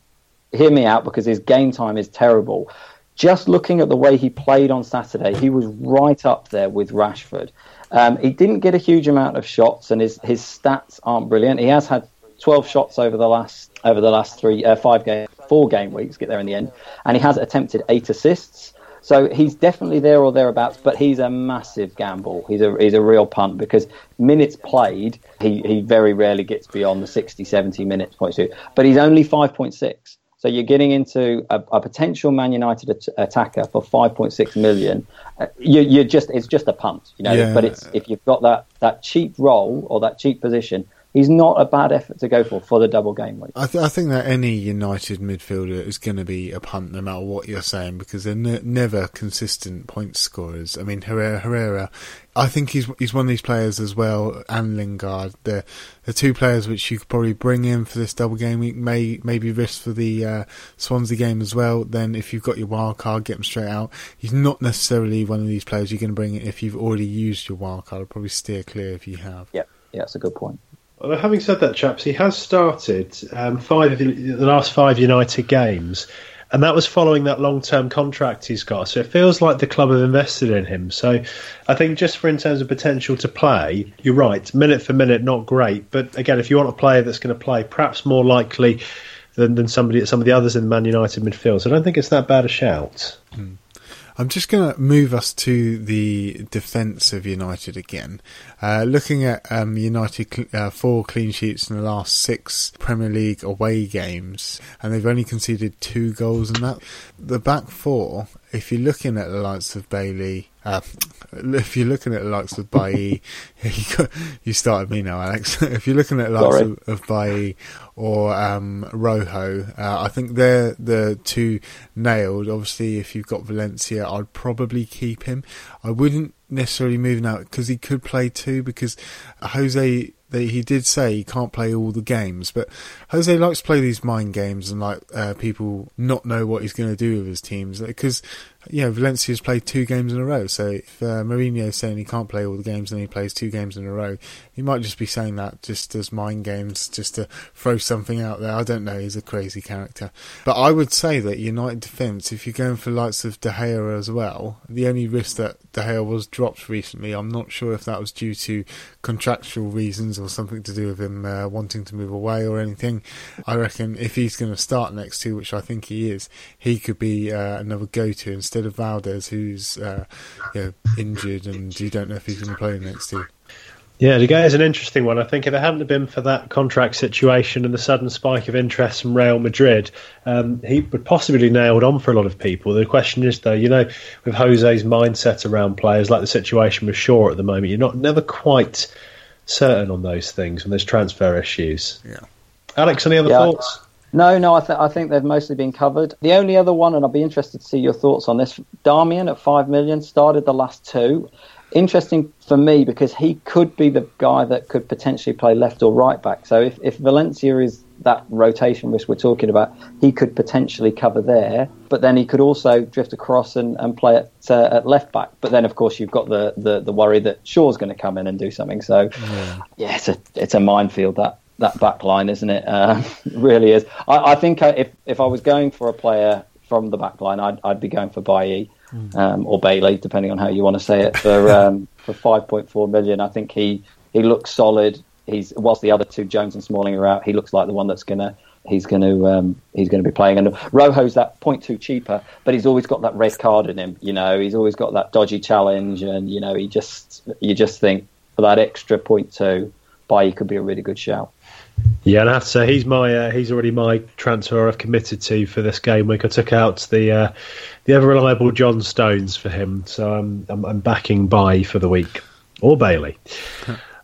hear me out because his game time is terrible. Just looking at the way he played on Saturday, he was right up there with Rashford. Um, he didn't get a huge amount of shots, and his, his stats aren't brilliant. He has had 12 shots over the last over the last three, uh, five game, four game weeks. Get there in the end, and he has attempted eight assists. So he's definitely there or thereabouts, but he's a massive gamble. He's a he's a real punt because minutes played, he, he very rarely gets beyond the 60, 70 minutes point two. But he's only 5.6. So you're getting into a, a potential Man United at- attacker for 5.6 million. Uh, you, you're just it's just a punt, you know. Yeah. But it's if you've got that that cheap role or that cheap position, he's not a bad effort to go for for the double game week. I, th- I think that any United midfielder is going to be a punt no matter what you're saying because they're ne- never consistent point scorers. I mean, Herrera, Herrera, I think he's he's one of these players as well, and Lingard. The the two players which you could probably bring in for this double game week may maybe risk for the uh, Swansea game as well. Then if you've got your wild card, get him straight out. He's not necessarily one of these players you're going to bring in if you've already used your wild card. I'd probably steer clear if you have. Yeah, yeah, that's a good point. Having said that, chaps, he has started um, five of the, the last five United games, and that was following that long-term contract he's got. So it feels like the club have invested in him. So I think just for in terms of potential to play, you're right. Minute for minute, not great, but again, if you want a player that's going to play, perhaps more likely than, than somebody some of the others in Man United midfield. So I don't think it's that bad a shout. Mm. I'm just going to move us to the defence of United again. Uh, looking at um, United cl- uh, four clean sheets in the last six Premier League away games, and they've only conceded two goals in that. The back four, if you're looking at the likes of Bailey, uh, <laughs> if you're looking at the likes of Bailly, <laughs> you started me now, Alex. <laughs> if you're looking at the likes of, of Bailly or um, Rojo, uh, I think they're the two nailed. Obviously, if you've got Valencia, I'd probably keep him. I wouldn't necessarily move out because he could play two because Jose he did say he can't play all the games, but Jose likes to play these mind games and like uh, people not know what he's going to do with his teams because know Valencia's played two games in a row. So if uh, Mourinho's saying he can't play all the games and he plays two games in a row, he might just be saying that just as mind games, just to throw something out there. I don't know. He's a crazy character, but I would say that United defence, if you're going for likes of De Gea as well, the only risk that De Gea was dropped recently, I'm not sure if that was due to contractual reasons or something to do with him uh, wanting to move away or anything. I reckon if he's going to start next to, which I think he is, he could be uh, another go-to instead of Valdés, who's uh, you know, injured and you don't know if he's going to play next year. Yeah, De Gea is an interesting one. I think if it hadn't been for that contract situation and the sudden spike of interest from Real Madrid, um, he would possibly nailed on for a lot of people. The question is, though, you know, with Jose's mindset around players, like the situation with Shaw at the moment, you're not never quite certain on those things when there's transfer issues. Yeah. Alex, any other yeah, thoughts? No, no, I, th- I think they've mostly been covered. The only other one, and I'd be interested to see your thoughts on this, Darmian at five million started the last two interesting for me because he could be the guy that could potentially play left or right back. So if, if Valencia is that rotation risk we're talking about, he could potentially cover there. But then he could also drift across and, and play at, uh, at left back. But then, of course, you've got the, the, the worry that Shaw's going to come in and do something. So, yeah, yeah it's, a, it's a minefield, that, that back line, isn't it? Uh, it <laughs> really is. I, I think uh, if, if I was going for a player from the back line, I'd, I'd be going for Bailly mm. um, or Bailey, depending on how you want to say it, for <laughs> um, for 5.4 million. I think he he looks solid. He's whilst the other two Jones and Smalling are out, he looks like the one that's gonna he's going to um, he's going to be playing. And Rojo's that point two cheaper, but he's always got that red card in him. You know, he's always got that dodgy challenge, and you know, he just you just think for that extra point two Bailly could be a really good shout. Yeah, and I have to say he's my uh, he's already my transfer I've committed to for this game week. I took out the uh, the ever reliable John Stones for him, so I'm I'm, I'm backing by for the week or Bailey.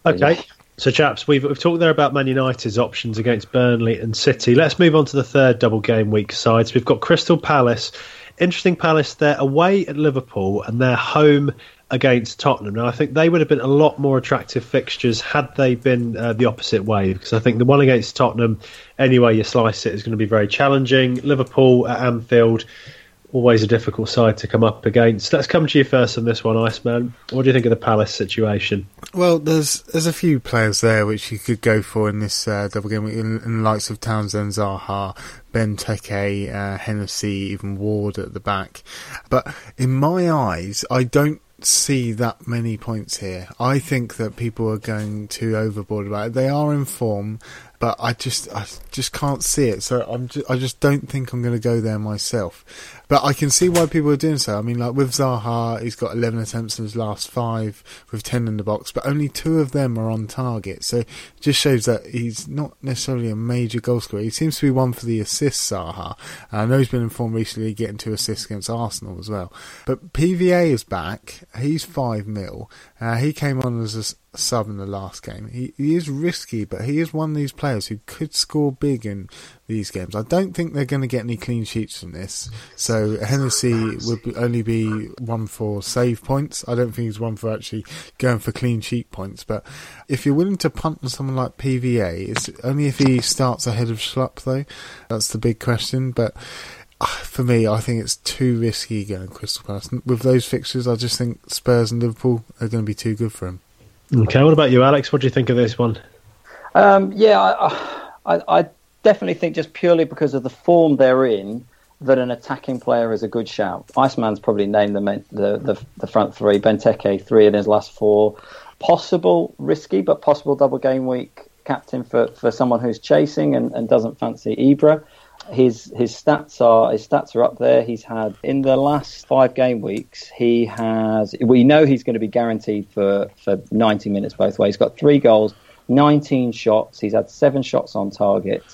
Okay. So, chaps, we've, we've talked there about Man United's options against Burnley and City. Let's move on to the third double game week sides. We've got Crystal Palace. Interesting Palace, they're away at Liverpool and they're home against Tottenham. Now, I think they would have been a lot more attractive fixtures had they been uh, the opposite way, because I think the one against Tottenham, anyway you slice it, is going to be very challenging. Liverpool at Anfield, always a difficult side to come up against. Let's come to you first on this one, Iceman. What do you think of the Palace situation? Well, there's there's a few players there which you could go for in this uh, double game in, in the likes of Townsend, Zaha, Benteke, uh, Hennessy, even Ward at the back. But in my eyes, I don't see that many points here. I think that people are going too overboard about it. They are in form, but I just I just can't see it. So I'm just, I just don't think I'm going to go there myself. But I can see why people are doing so. I mean, like with Zaha, he's got 11 attempts in his last five with 10 in the box, but only two of them are on target. So it just shows that he's not necessarily a major goal scorer. He seems to be one for the assists, Zaha. And I know he's been informed recently getting two assists against Arsenal as well. But PVA is back. He's 5 mil. Uh, he came on as a sub in the last game. He, he is risky, but he is one of these players who could score big in these games. I don't think they're going to get any clean sheets from this. So Hennessy would only be one for save points. I don't think he's one for actually going for clean sheet points. But if you're willing to punt on someone like PVA, it's only if he starts ahead of Schlupp, though. That's the big question. But <sighs> for me, I think it's too risky going Crystal Palace. With those fixtures, I just think Spurs and Liverpool are going to be too good for him. Okay, what about you, Alex? What do you think of this one? Um, yeah, I, I, I, definitely think just purely because of the form they're in, that an attacking player is a good shout. Iceman's probably named the the, the, the front three. Benteke three in his last four. Possible risky, but possible double game week captain for, for someone who's chasing and, and doesn't fancy Ibra his his stats are his stats are up there. He's had in the last five game weeks. He has. We know he's going to be guaranteed for for 90 minutes both ways. He's got three goals, 19 shots. He's had seven shots on target.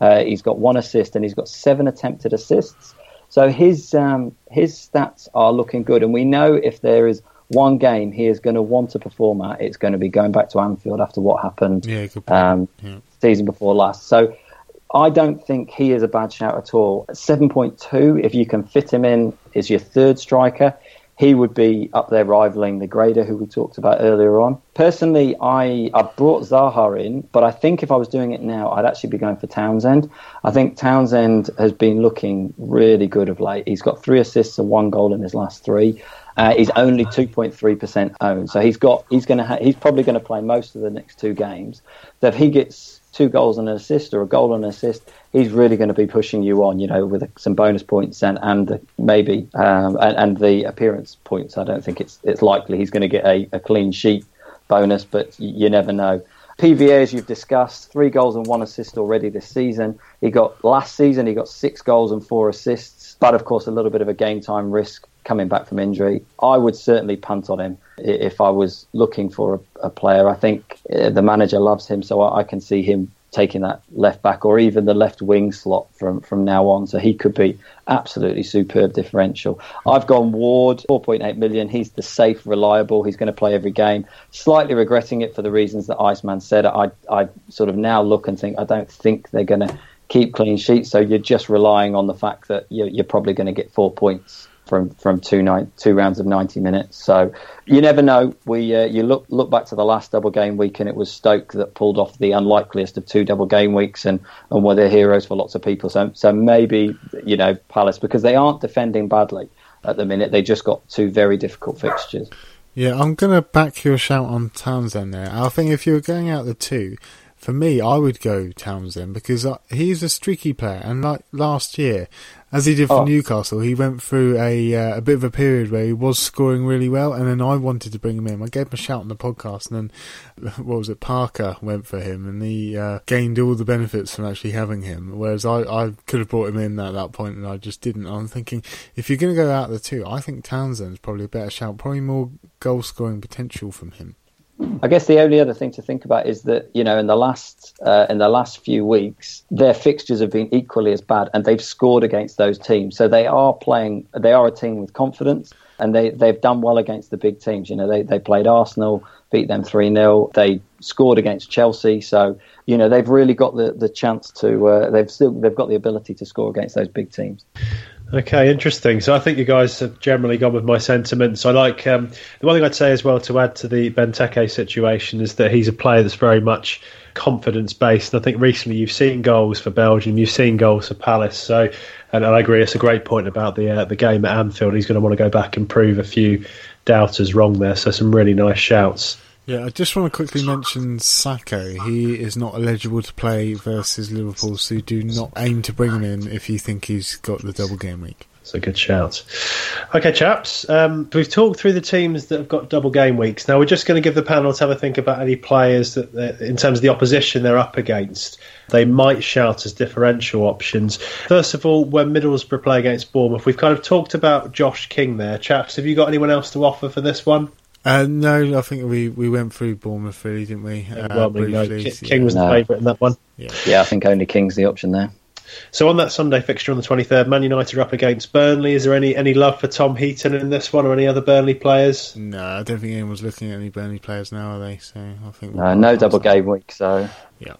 Uh, he's got one assist and he's got seven attempted assists. So his um, his stats are looking good, and we know if there is one game he is going to want to perform at, it's going to be going back to Anfield after what happened yeah, um, yeah. season before last. So I don't think he is a bad shout at all. 7.2, if you can fit him in, is your third striker. He would be up there rivaling the grader who we talked about earlier on. Personally, I, I brought Zaha in, but I think if I was doing it now, I'd actually be going for Townsend. I think Townsend has been looking really good of late. He's got three assists and one goal in his last three. Uh, he's only 2.3% owned, so he's got he's going to ha- he's probably going to play most of the next two games. So if he gets two goals and an assist or a goal and an assist, he's really going to be pushing you on, you know, with some bonus points and and maybe um, and, and, the appearance points. I don't think it's it's likely he's going to get a, a clean sheet bonus, but you, you never know. PVA, as you've discussed, three goals and one assist already this season. He got last season, he got six goals and four assists, but of course, a little bit of a game time risk coming back from injury. I would certainly punt on him if I was looking for a, a player. I think uh, the manager loves him, so I, I, can see him taking that left back or even the left wing slot from, from now on. So he could be absolutely superb differential. I've gone Ward, 4.8 million. He's the safe, reliable. He's going to play every game. Slightly regretting it for the reasons that Iceman said. I, I sort of now look and think, I don't think they're going to keep clean sheets. So you're just relying on the fact that you're, you're probably going to get four points from from two rounds of ninety minutes. So you never know. We uh, you look look back to the last double game week, and it was Stoke that pulled off the unlikeliest of two double game weeks, and and were the heroes for lots of people. So so maybe you know Palace because they aren't defending badly at the minute. They just got two very difficult fixtures. Yeah, I'm going to back your shout on Townsend there. I think if you were going out the two, for me, I would go Townsend because uh, he's a streaky player, and like last year, as he did for oh. Newcastle, he went through a uh, a bit of a period where he was scoring really well, and then I wanted to bring him in. I gave him a shout on the podcast, and then <laughs> what was it? Parker went for him, and he uh, gained all the benefits from actually having him. Whereas I, I could have brought him in at that point, and I just didn't. I'm thinking if you're going to go out the two, I think Townsend's probably a better shout, probably more goal scoring potential from him. I guess the only other thing to think about is that you know in the last uh, in the last few weeks their fixtures have been equally as bad, and they've scored against those teams. So they are playing. They are a team with confidence, and they they've done well against the big teams. You know they they played Arsenal, beat them three 0 They scored against Chelsea, so you know they've really got the the chance to. Uh, they've still they've got the ability to score against those big teams. Okay, interesting. So I think you guys have generally gone with my sentiments. I like um, the one thing I'd say as well to add to the Benteke situation is that he's a player that's very much confidence based. And I think recently you've seen goals for Belgium, you've seen goals for Palace. So, and, I agree, it's a great point about the uh, the game at Anfield. He's going to want to go back and prove a few doubters wrong there. So some really nice shouts. Yeah, I just want to quickly mention Sakho. He is not eligible to play versus Liverpool, so do not aim to bring him in if you think he's got the double game week. A good shout. Okay, chaps, um, we've talked through the teams that have got double game weeks. Now we're just going to give the panel to have a think about any players that, in terms of the opposition they're up against, they might shout as differential options. First of all, when Middlesbrough play against Bournemouth, we've kind of talked about Josh King there. Chaps, have you got anyone else to offer for this one? Uh, no, I think we, we went through Bournemouth really, didn't we? Uh, well, briefly, no. King was no. the favourite in that one. Yeah. yeah, I think only King's the option there. So on that Sunday fixture on the 23rd, Man United are up against Burnley. Is there any, any love for Tom Heaton in this one or any other Burnley players? No, I don't think anyone's looking at any Burnley players now, are they? So I think no, no double game week. So yeah,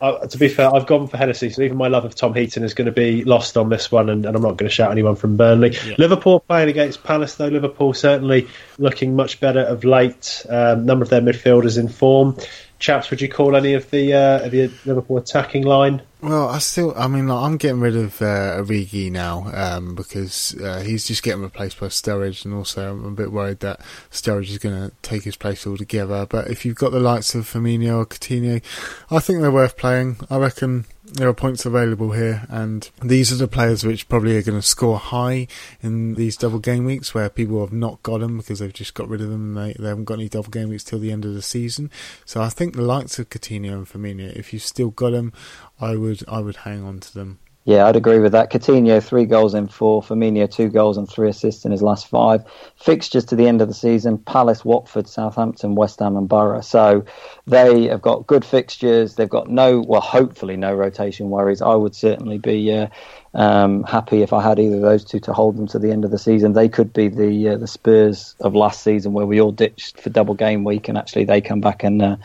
uh, to be fair, I've gone for Hennessy, so even my love of Tom Heaton is going to be lost on this one, and, and I'm not going to shout anyone from Burnley. Yeah. Liverpool playing against Palace, though. Liverpool certainly looking much better of late. Um, number of their midfielders in form. Chaps, would you call any of the uh, the Liverpool attacking line? Well, I still, I mean, like, I'm getting rid of uh, Origi now um, because uh, he's just getting replaced by Sturridge, and also I'm a bit worried that Sturridge is going to take his place altogether. But if you've got the likes of Firmino or Coutinho, I think they're worth playing. I reckon there are points available here, and these are the players which probably are going to score high in these double game weeks where people have not got them because they've just got rid of them and they, they haven't got any double game weeks till the end of the season. So I think the likes of Coutinho and Firmino, if you've still got them, I would I would hang on to them. Yeah, I'd agree with that. Coutinho, three goals in four. Firmino, two goals and three assists in his last five. Fixtures to the end of the season Palace, Watford, Southampton, West Ham, and Borough. So they have got good fixtures. They've got no, well, hopefully no rotation worries. I would certainly be uh, um, happy if I had either of those two to hold them to the end of the season. They could be the uh, the Spurs of last season where we all ditched for double game week and actually they come back and uh,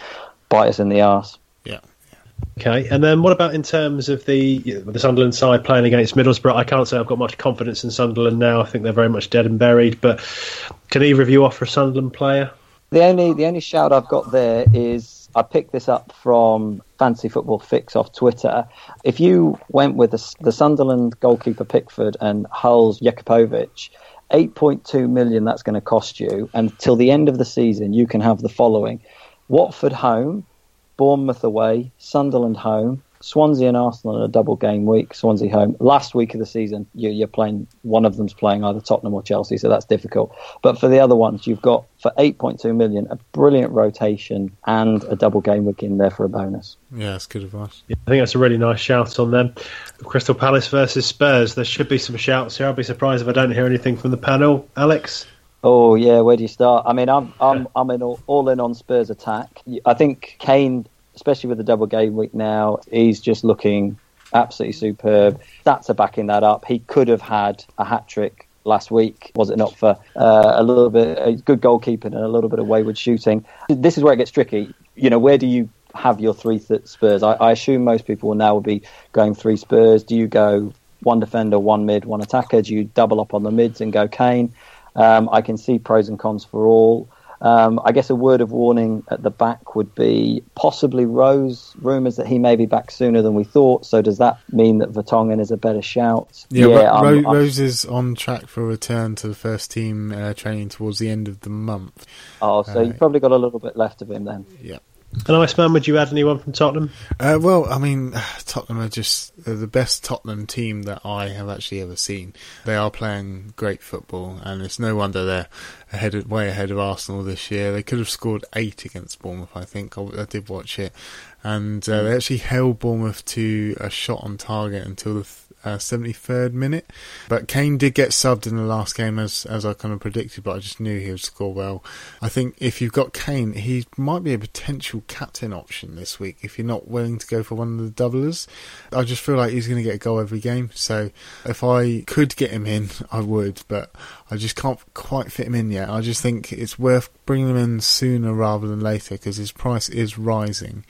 bite us in the arse. Okay, and then what about in terms of the the Sunderland side playing against Middlesbrough? I can't say I've got much confidence in Sunderland now. I think they're very much dead and buried. But can either of you offer a Sunderland player? The only the only shout I've got there is I picked this up from Fantasy Football Fix off Twitter. If you went with the, the Sunderland goalkeeper Pickford and Hull's Jakupovic, 8.2 million that's going to cost you, and till the end of the season you can have the following: Watford home, Bournemouth away, Sunderland home, Swansea and Arsenal in a double game week. Swansea home. Last week of the season, you're, playing. One of them's playing either Tottenham or Chelsea, so that's difficult. But for the other ones, you've got for 8.2 million a brilliant rotation and a double game week in there for a bonus. Yeah, that's good advice. Yeah, I think that's a really nice shout on them. Crystal Palace versus Spurs. There should be some shouts here. I'll be surprised if I don't hear anything from the panel. Alex. Oh yeah, where do you start? I mean, I'm I'm I'm in all, all in on Spurs attack. I think Kane, especially with the double game week now, he's just looking absolutely superb. Stats are backing that up. He could have had a hat trick last week, was it not for uh, a little bit a good goalkeeping and a little bit of wayward shooting. This is where it gets tricky. You know, where do you have your three th- Spurs? I, I assume most people will now will be going three Spurs. Do you go one defender, one mid, one attacker? Do you double up on the mids and go Kane? Um, I can see pros and cons for all. Um, I guess a word of warning at the back would be possibly Rose. Rumours that he may be back sooner than we thought. So does that mean that Vertonghen is a better shout? Yeah, yeah Ro- I'm, I'm, Rose is on track for a return to the first team uh, training towards the end of the month. Oh, so uh, you've probably got a little bit left of him then. Yeah. And Iceman, would you add anyone from Tottenham? Uh, well, I mean, <sighs> Tottenham are just the best Tottenham team that I have actually ever seen. They are playing great football, and it's no wonder they're ahead of, way ahead of Arsenal this year. They could have scored eight against Bournemouth, I think. I, I did watch it, and uh, they actually held Bournemouth to a shot on target until the uh, 73rd minute. But Kane did get subbed in the last game as as I kind of predicted, but I just knew he would score well. I think if you've got Kane, he might be a potential captain option this week if you're not willing to go for one of the doublers. I just feel like he's going to get a goal every game. So if I could get him in, I would, but I just can't quite fit him in yet. I just think it's worth bringing him in sooner rather than later because his price is rising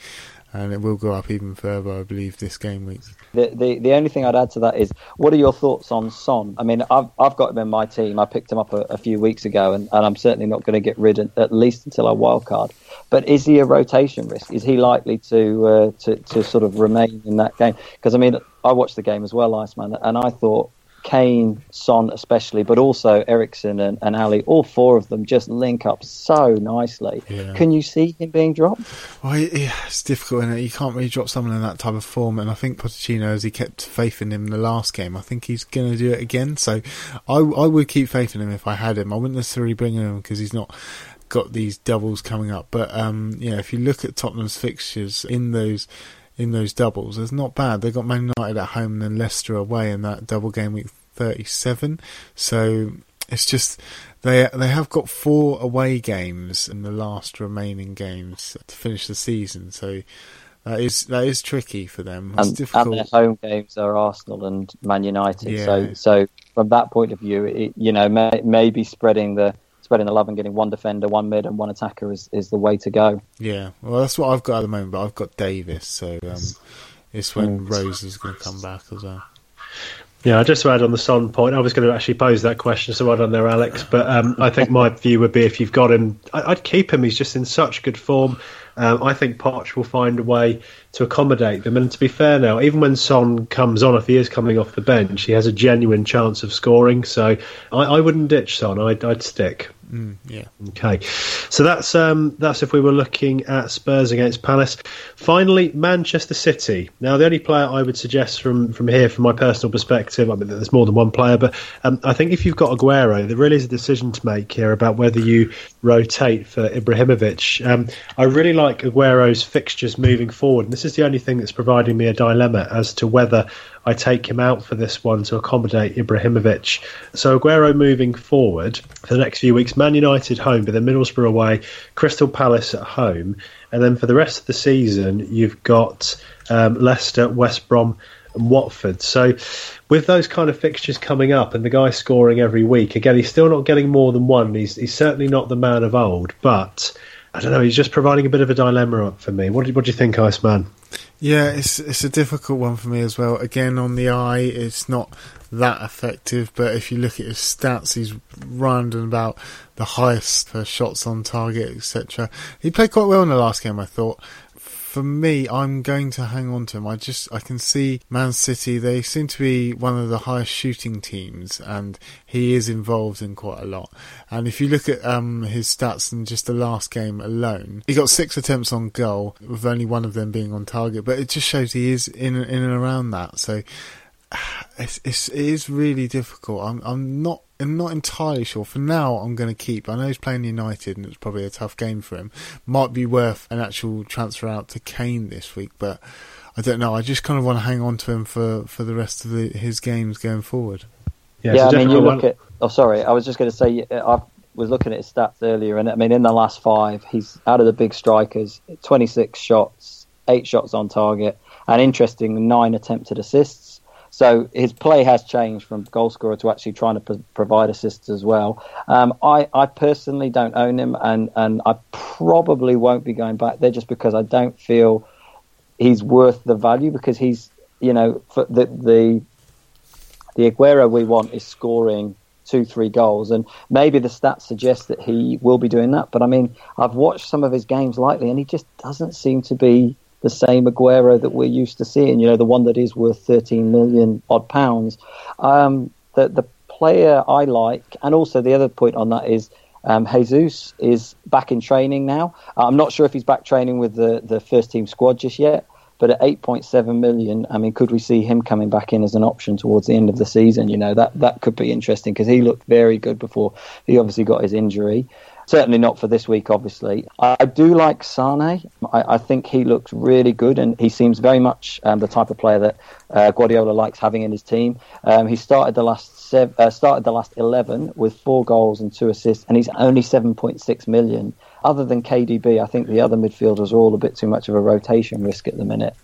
and it will go up even further, I believe, this game week. The, the the only thing I'd add to that is, what are your thoughts on Son? I mean, I've I've got him in my team. I picked him up a, a few weeks ago, and, and I'm certainly not going to get rid of, at least until I wildcard. But is he a rotation risk? Is he likely to uh, to to sort of remain in that game? Because I mean, I watched the game as well, Iceman, and I thought Kane, Son especially, but also Eriksen and, and Alli, all four of them just link up so nicely. Yeah. Can you see him being dropped? Well, yeah, it's difficult, and you can't really drop someone in that type of form. And I think Pochettino, as he kept faith in him in the last game, I think he's going to do it again. So I, I would keep faith in him if I had him. I wouldn't necessarily bring him because he's not got these doubles coming up. But um, yeah, if you look at Tottenham's fixtures in those in those doubles. It's not bad. They got Man United at home and then Leicester away in that double game week 37. So it's just they they have got four away games in the last remaining games to finish the season. So that is that is tricky for them. And, difficult. and their home games are Arsenal and Man United. Yeah. So so from that point of view, it, you know, may, maybe spreading the spreading the love and getting one defender, one mid, and one attacker is, is the way to go. Yeah, well, that's what I've got at the moment. But I've got Davies, so um, it's when mm. Rose is going to come back as well. Yeah, I just to add on the Son point, I was going to actually pose that question, so well done there, Alex. But um, I think my view would be if you've got him, I'd keep him. He's just in such good form. Um, I think Poch will find a way to accommodate them. And to be fair now, even when Son comes on, if he is coming off the bench, he has a genuine chance of scoring. So I, I wouldn't ditch Son. I'd, I'd stick. Mm, yeah. Okay. So that's um, that's if we were looking at Spurs against Palace. Finally, Manchester City. Now, the only player I would suggest from from here, from my personal perspective, I mean, there's more than one player, but um, I think if you've got Aguero, there really is a decision to make here about whether you rotate for Ibrahimovic. Um, I really like Aguero's fixtures moving forward. And this is the only thing that's providing me a dilemma as to whether I take him out for this one to accommodate Ibrahimovic. So Aguero moving forward for the next few weeks, Man United home, but then Middlesbrough away, Crystal Palace at home, and then for the rest of the season, you've got um, Leicester, West Brom, and Watford. So, with those kind of fixtures coming up and the guy scoring every week, again, he's still not getting more than one. He's, he's certainly not the man of old, but I don't know. He's just providing a bit of a dilemma for me. What do, what do you think, Iceman? Yeah, it's it's a difficult one for me as well. Again, on the eye, it's not that effective. But if you look at his stats, he's round and about the highest for shots on target, etc. He played quite well in the last game, I thought for me, I'm going to hang on to him. I just I can see Man City. They seem to be one of the highest shooting teams, and he is involved in quite a lot. And if you look at um, his stats in just the last game alone, he got six attempts on goal, with only one of them being on target. But it just shows he is in in and around that. So <sighs> it's, it's it is really difficult. I'm I'm not I'm not entirely sure. For now, I'm going to keep. I know he's playing United, and it's probably a tough game for him. Might be worth an actual transfer out to Kane this week, but I don't know. I just kind of want to hang on to him for, for the rest of the, his games going forward. Yeah, yeah I mean, you look at. Oh, sorry. I was just going to say uh, I was looking at his stats earlier, and I mean, in the last five, he's out of the big strikers, 26 shots, eight shots on target, and interesting, nine attempted assists. So his play has changed from goal scorer to actually trying to pro- provide assists as well. Um, I, I, personally don't own him, and, and I probably won't be going back there just because I don't feel he's worth the value because he's you know the the the Aguero we want is scoring two, three goals. And maybe the stats suggest that he will be doing that. But I mean, I've watched some of his games lately, and he just doesn't seem to be the same Aguero that we're used to seeing. You know, the one that is worth 13 million odd pounds. Um, the the player I like, and also the other point on that is Um, Jesus is back in training now. I'm not sure if he's back training with the, the first team squad just yet, but at 8.7 million, I mean, could we see him coming back in as an option towards the end of the season? You know, that, that could be interesting because he looked very good before he obviously got his injury. Certainly not for this week, obviously. I do like Sane. I, I think he looks really good, and he seems very much um, the type of player that uh, Guardiola likes having in his team. Um, he started the last sev- uh, started the last eleven with four goals and two assists, and he's only seven point six million. Other than KDB, I think the other midfielders are all a bit too much of a rotation risk at the minute.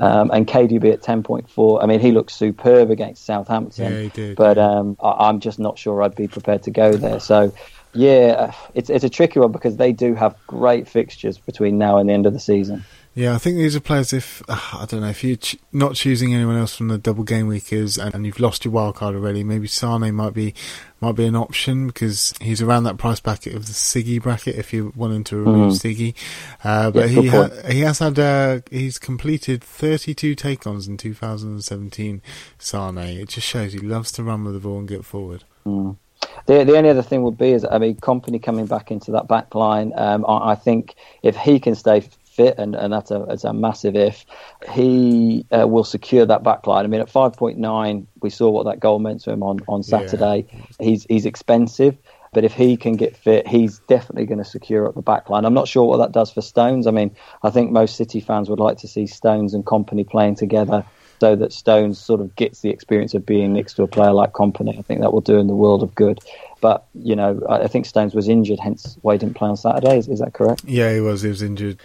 Um, and KDB at 10.4, I mean, he looks superb against Southampton. Yeah, he did. But um, I, I'm just not sure I'd be prepared to go there. So yeah, it's it's a tricky one because they do have great fixtures between now and the end of the season. Yeah, I think these are players. If uh, I don't know, if you're ch- not choosing anyone else from the double game weekers and, and you've lost your wild card already, maybe Sane might be might be an option because he's around that price bracket of the Siggy bracket. If you're wanting to remove mm. Siggy, uh, but yeah, he ha- he has had uh, he's completed 32 take-ons in 2017. Sane, it just shows he loves to run with the ball and get forward. Mm. The, the only other thing would be is I mean, Kompany coming back into that back line. Um, I, I, think if he can stay fit, and, and that's a, that's a massive if, he uh, will secure that back line. I mean, at 5.9, we saw what that goal meant to him on, on Saturday. Yeah. He's, he's expensive. But if he can get fit, he's definitely going to secure up the back line. I'm not sure what that does for Stones. I mean, I think most City fans would like to see Stones and Kompany playing together so that Stones sort of gets the experience of being next to a player like Kompany. I think that will do in the world of good. But you know, I think Stones was injured, hence why he didn't play on Saturday. Is, is that correct? Yeah, he was. He was injured.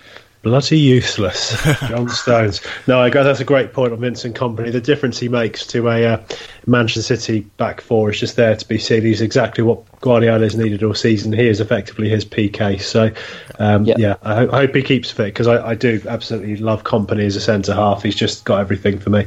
Bloody useless, <laughs> John Stones. No, I guess that's a great point on Vincent Kompany. The difference he makes to a uh, Manchester City back four is just there to be seen. He's exactly what Guardiola's needed all season. He is effectively his PK. So, um, yep. yeah, I, ho- I, hope he keeps fit because I, I, do absolutely love Kompany as a centre half. He's just got everything for me.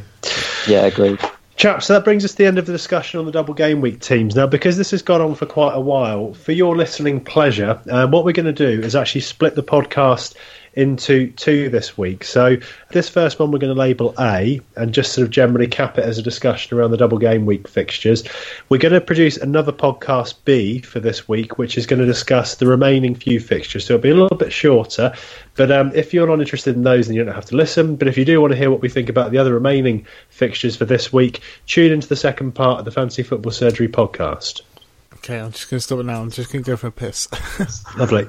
Yeah, agreed. Chaps, so that brings us to the end of the discussion on the double game week teams. Now, because this has gone on for quite a while, for your listening pleasure, uh, what we're going to do is actually split the podcast into two this week. So this first one we're going to label A and just sort of generally cap it as a discussion around the double game week fixtures. We're going to produce another podcast B for this week, which is going to discuss the remaining few fixtures. So it'll be a little bit shorter, but um, if you're not interested in those, then you don't have to listen. But if you do want to hear what we think about the other remaining fixtures for this week, tune into the second part of the Fantasy Football Surgery podcast. Okay, I'm just going to stop it now. I'm just going to go for a piss. <laughs> Lovely.